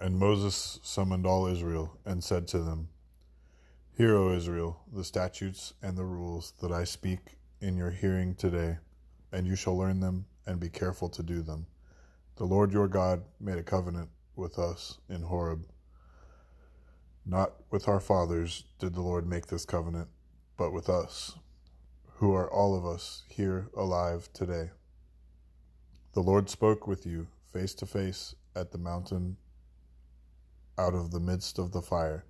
And Moses summoned all Israel and said to them, Hear, O Israel, the statutes and the rules that I speak in your hearing today, and you shall learn them and be careful to do them. The Lord your God made a covenant with us in Horeb. Not with our fathers did the Lord make this covenant, but with us, who are all of us here alive today. The Lord spoke with you face to face at the mountain out of the midst of the fire,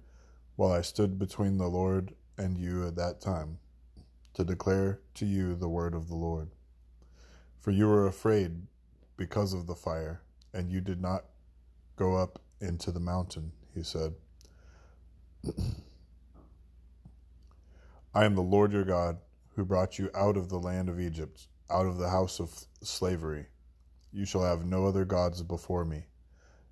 while I stood between the Lord and you at that time, to declare to you the word of the Lord. For you were afraid because of the fire, and you did not go up into the mountain, he said. I am the Lord your God, who brought you out of the land of Egypt, out of the house of slavery. You shall have no other gods before me.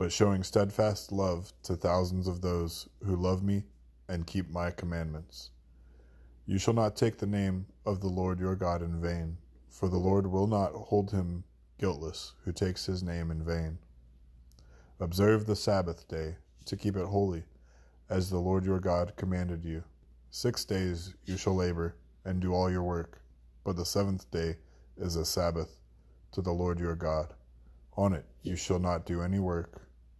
but showing steadfast love to thousands of those who love me and keep my commandments. You shall not take the name of the Lord your God in vain, for the Lord will not hold him guiltless who takes his name in vain. Observe the Sabbath day to keep it holy, as the Lord your God commanded you. Six days you shall labor and do all your work, but the seventh day is a Sabbath to the Lord your God. On it you shall not do any work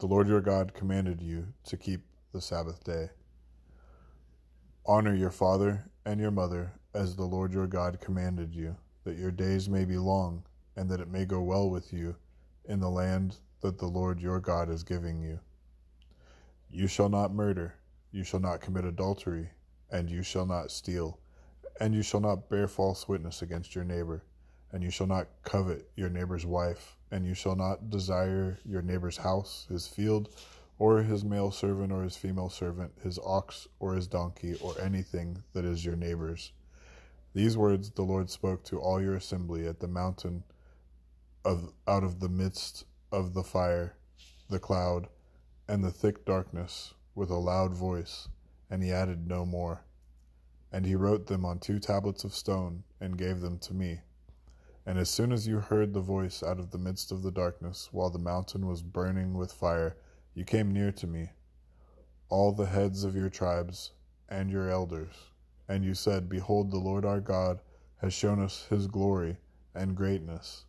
the Lord your God commanded you to keep the Sabbath day. Honor your father and your mother as the Lord your God commanded you, that your days may be long, and that it may go well with you in the land that the Lord your God is giving you. You shall not murder, you shall not commit adultery, and you shall not steal, and you shall not bear false witness against your neighbor, and you shall not covet your neighbor's wife and you shall not desire your neighbor's house, his field, or his male servant or his female servant, his ox or his donkey, or anything that is your neighbor's. These words the Lord spoke to all your assembly at the mountain of out of the midst of the fire, the cloud, and the thick darkness with a loud voice, and he added no more. And he wrote them on two tablets of stone and gave them to me. And as soon as you heard the voice out of the midst of the darkness, while the mountain was burning with fire, you came near to me, all the heads of your tribes and your elders. And you said, Behold, the Lord our God has shown us his glory and greatness,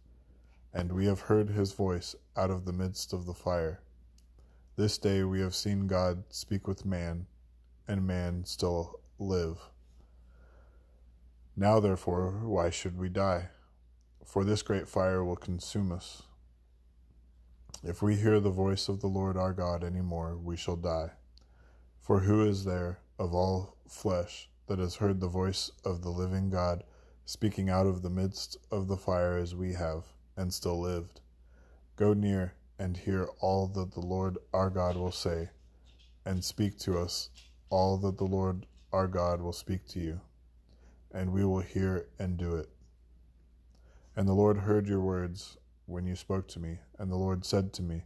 and we have heard his voice out of the midst of the fire. This day we have seen God speak with man, and man still live. Now, therefore, why should we die? For this great fire will consume us. If we hear the voice of the Lord our God any more, we shall die. For who is there of all flesh that has heard the voice of the living God speaking out of the midst of the fire as we have, and still lived? Go near and hear all that the Lord our God will say, and speak to us all that the Lord our God will speak to you, and we will hear and do it. And the Lord heard your words when you spoke to me. And the Lord said to me,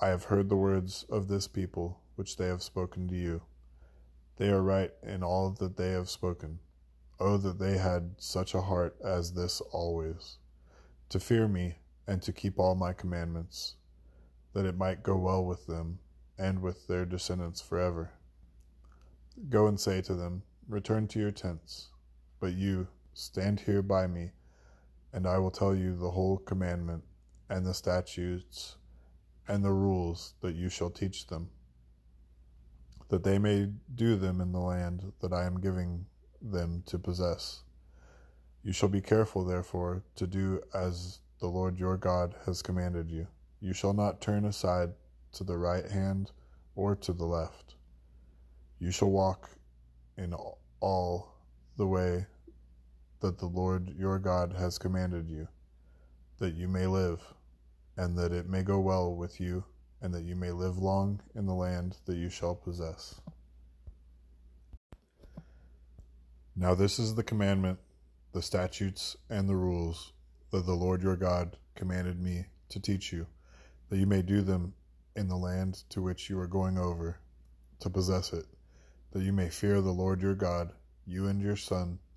I have heard the words of this people which they have spoken to you. They are right in all that they have spoken. Oh, that they had such a heart as this always, to fear me and to keep all my commandments, that it might go well with them and with their descendants forever. Go and say to them, Return to your tents, but you stand here by me and I will tell you the whole commandment and the statutes and the rules that you shall teach them, that they may do them in the land that I am giving them to possess. You shall be careful, therefore, to do as the Lord your God has commanded you. You shall not turn aside to the right hand or to the left. You shall walk in all the way that the Lord your God has commanded you, that you may live, and that it may go well with you, and that you may live long in the land that you shall possess. Now, this is the commandment, the statutes, and the rules that the Lord your God commanded me to teach you, that you may do them in the land to which you are going over to possess it, that you may fear the Lord your God, you and your son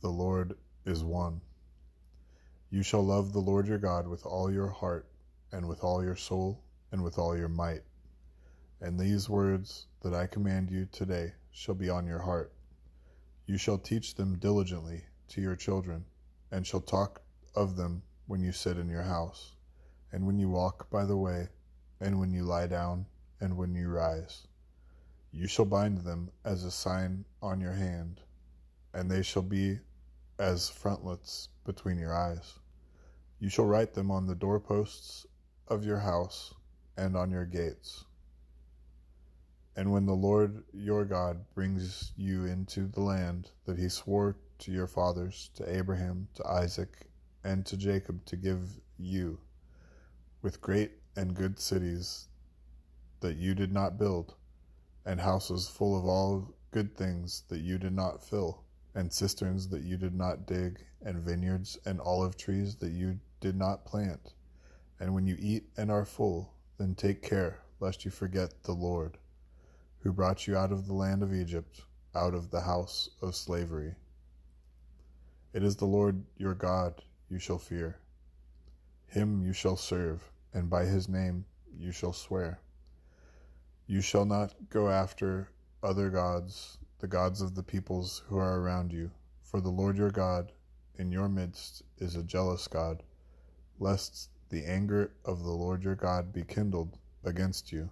the Lord is one. You shall love the Lord your God with all your heart, and with all your soul, and with all your might. And these words that I command you today shall be on your heart. You shall teach them diligently to your children, and shall talk of them when you sit in your house, and when you walk by the way, and when you lie down, and when you rise. You shall bind them as a sign on your hand, and they shall be as frontlets between your eyes. You shall write them on the doorposts of your house and on your gates. And when the Lord your God brings you into the land that he swore to your fathers, to Abraham, to Isaac, and to Jacob to give you, with great and good cities that you did not build, and houses full of all good things that you did not fill and cisterns that you did not dig, and vineyards and olive trees that you did not plant. And when you eat and are full, then take care lest you forget the Lord, who brought you out of the land of Egypt, out of the house of slavery. It is the Lord your God you shall fear. Him you shall serve, and by his name you shall swear. You shall not go after other gods the gods of the peoples who are around you. For the Lord your God in your midst is a jealous God, lest the anger of the Lord your God be kindled against you,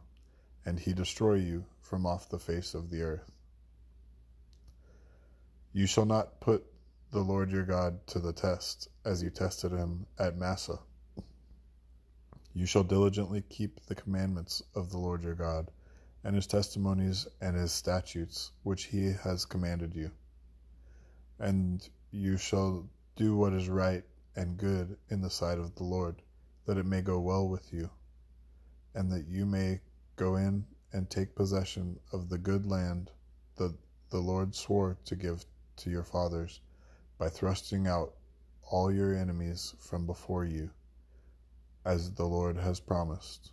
and he destroy you from off the face of the earth. You shall not put the Lord your God to the test, as you tested him at Massah. You shall diligently keep the commandments of the Lord your God and his testimonies and his statutes which he has commanded you. And you shall do what is right and good in the sight of the Lord, that it may go well with you, and that you may go in and take possession of the good land that the Lord swore to give to your fathers, by thrusting out all your enemies from before you, as the Lord has promised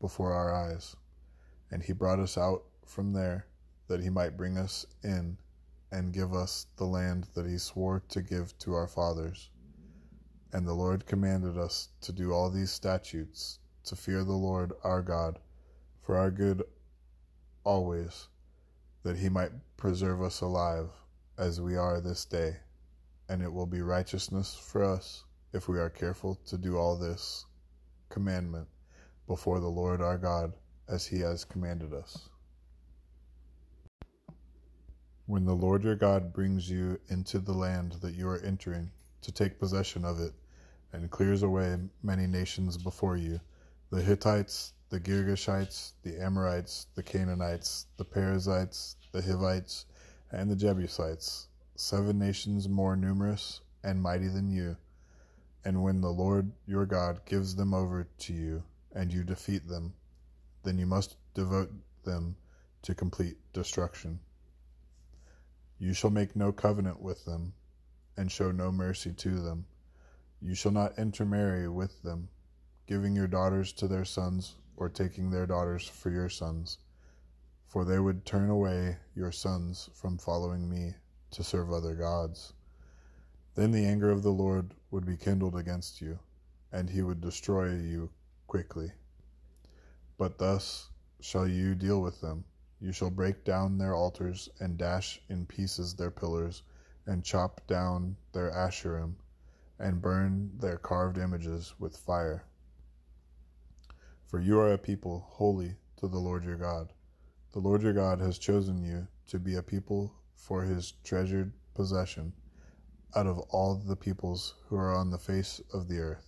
before our eyes. And he brought us out from there that he might bring us in and give us the land that he swore to give to our fathers. And the Lord commanded us to do all these statutes, to fear the Lord our God, for our good always, that he might preserve us alive as we are this day. And it will be righteousness for us if we are careful to do all this commandment before the Lord our God as he has commanded us. When the Lord your God brings you into the land that you are entering to take possession of it, and clears away many nations before you, the Hittites, the Girgashites, the Amorites, the Canaanites, the Perizzites, the Hivites, and the Jebusites, seven nations more numerous and mighty than you. And when the Lord your God gives them over to you, and you defeat them, then you must devote them to complete destruction. You shall make no covenant with them, and show no mercy to them. You shall not intermarry with them, giving your daughters to their sons, or taking their daughters for your sons, for they would turn away your sons from following me to serve other gods. Then the anger of the Lord would be kindled against you, and he would destroy you quickly. But thus shall you deal with them. You shall break down their altars, and dash in pieces their pillars, and chop down their asherim, and burn their carved images with fire. For you are a people holy to the Lord your God. The Lord your God has chosen you to be a people for his treasured possession out of all the peoples who are on the face of the earth.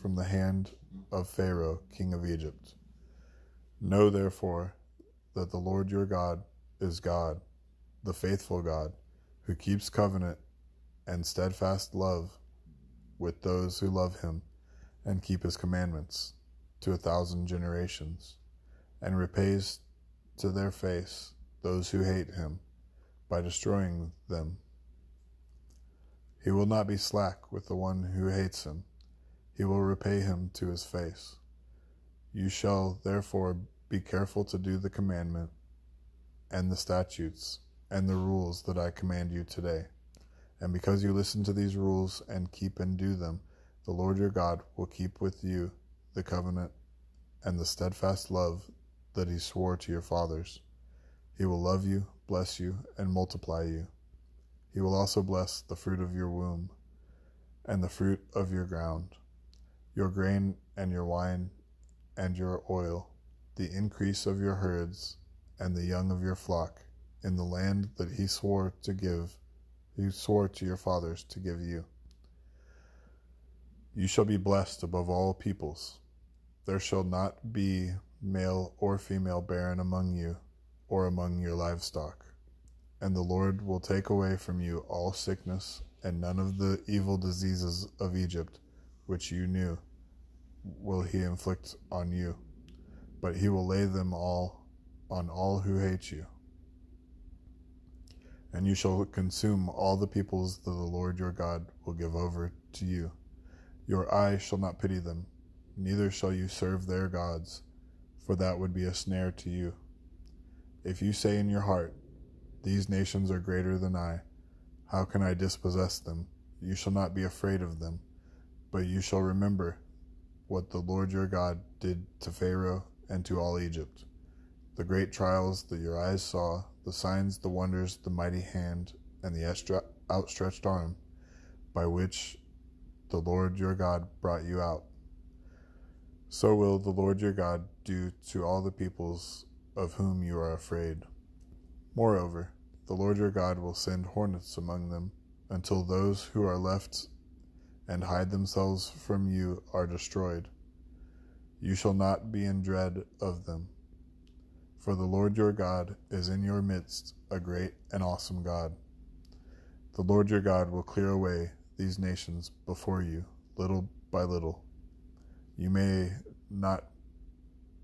from the hand of Pharaoh, king of Egypt. Know therefore that the Lord your God is God, the faithful God, who keeps covenant and steadfast love with those who love him and keep his commandments to a thousand generations, and repays to their face those who hate him by destroying them he will not be slack with the one who hates him. He will repay him to his face. You shall therefore be careful to do the commandment and the statutes and the rules that I command you today. And because you listen to these rules and keep and do them, the Lord your God will keep with you the covenant and the steadfast love that he swore to your fathers. He will love you, bless you, and multiply you. He will also bless the fruit of your womb and the fruit of your ground, your grain and your wine and your oil, the increase of your herds and the young of your flock, in the land that he swore to give, he swore to your fathers to give you. You shall be blessed above all peoples. There shall not be male or female barren among you or among your livestock and the Lord will take away from you all sickness and none of the evil diseases of Egypt, which you knew, will he inflict on you, but he will lay them all on all who hate you. And you shall consume all the peoples that the Lord your God will give over to you. Your eye shall not pity them, neither shall you serve their gods, for that would be a snare to you. If you say in your heart, these nations are greater than I. How can I dispossess them? You shall not be afraid of them, but you shall remember what the Lord your God did to Pharaoh and to all Egypt, the great trials that your eyes saw, the signs, the wonders, the mighty hand, and the outstretched arm by which the Lord your God brought you out. So will the Lord your God do to all the peoples of whom you are afraid. Moreover, the Lord your God will send hornets among them until those who are left and hide themselves from you are destroyed. You shall not be in dread of them. For the Lord your God is in your midst, a great and awesome God. The Lord your God will clear away these nations before you, little by little. You may not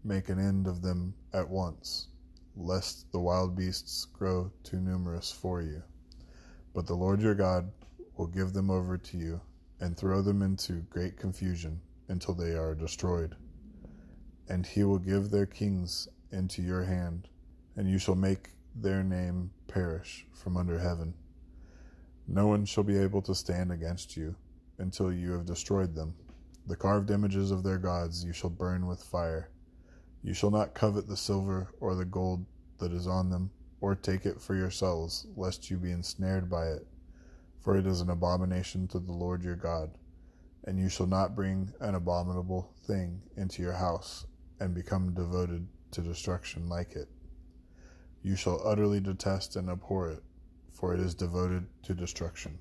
make an end of them at once lest the wild beasts grow too numerous for you. But the Lord your God will give them over to you and throw them into great confusion until they are destroyed. And he will give their kings into your hand, and you shall make their name perish from under heaven. No one shall be able to stand against you until you have destroyed them. The carved images of their gods you shall burn with fire You shall not covet the silver or the gold that is on them, or take it for yourselves, lest you be ensnared by it. For it is an abomination to the Lord your God. And you shall not bring an abominable thing into your house, and become devoted to destruction like it. You shall utterly detest and abhor it, for it is devoted to destruction.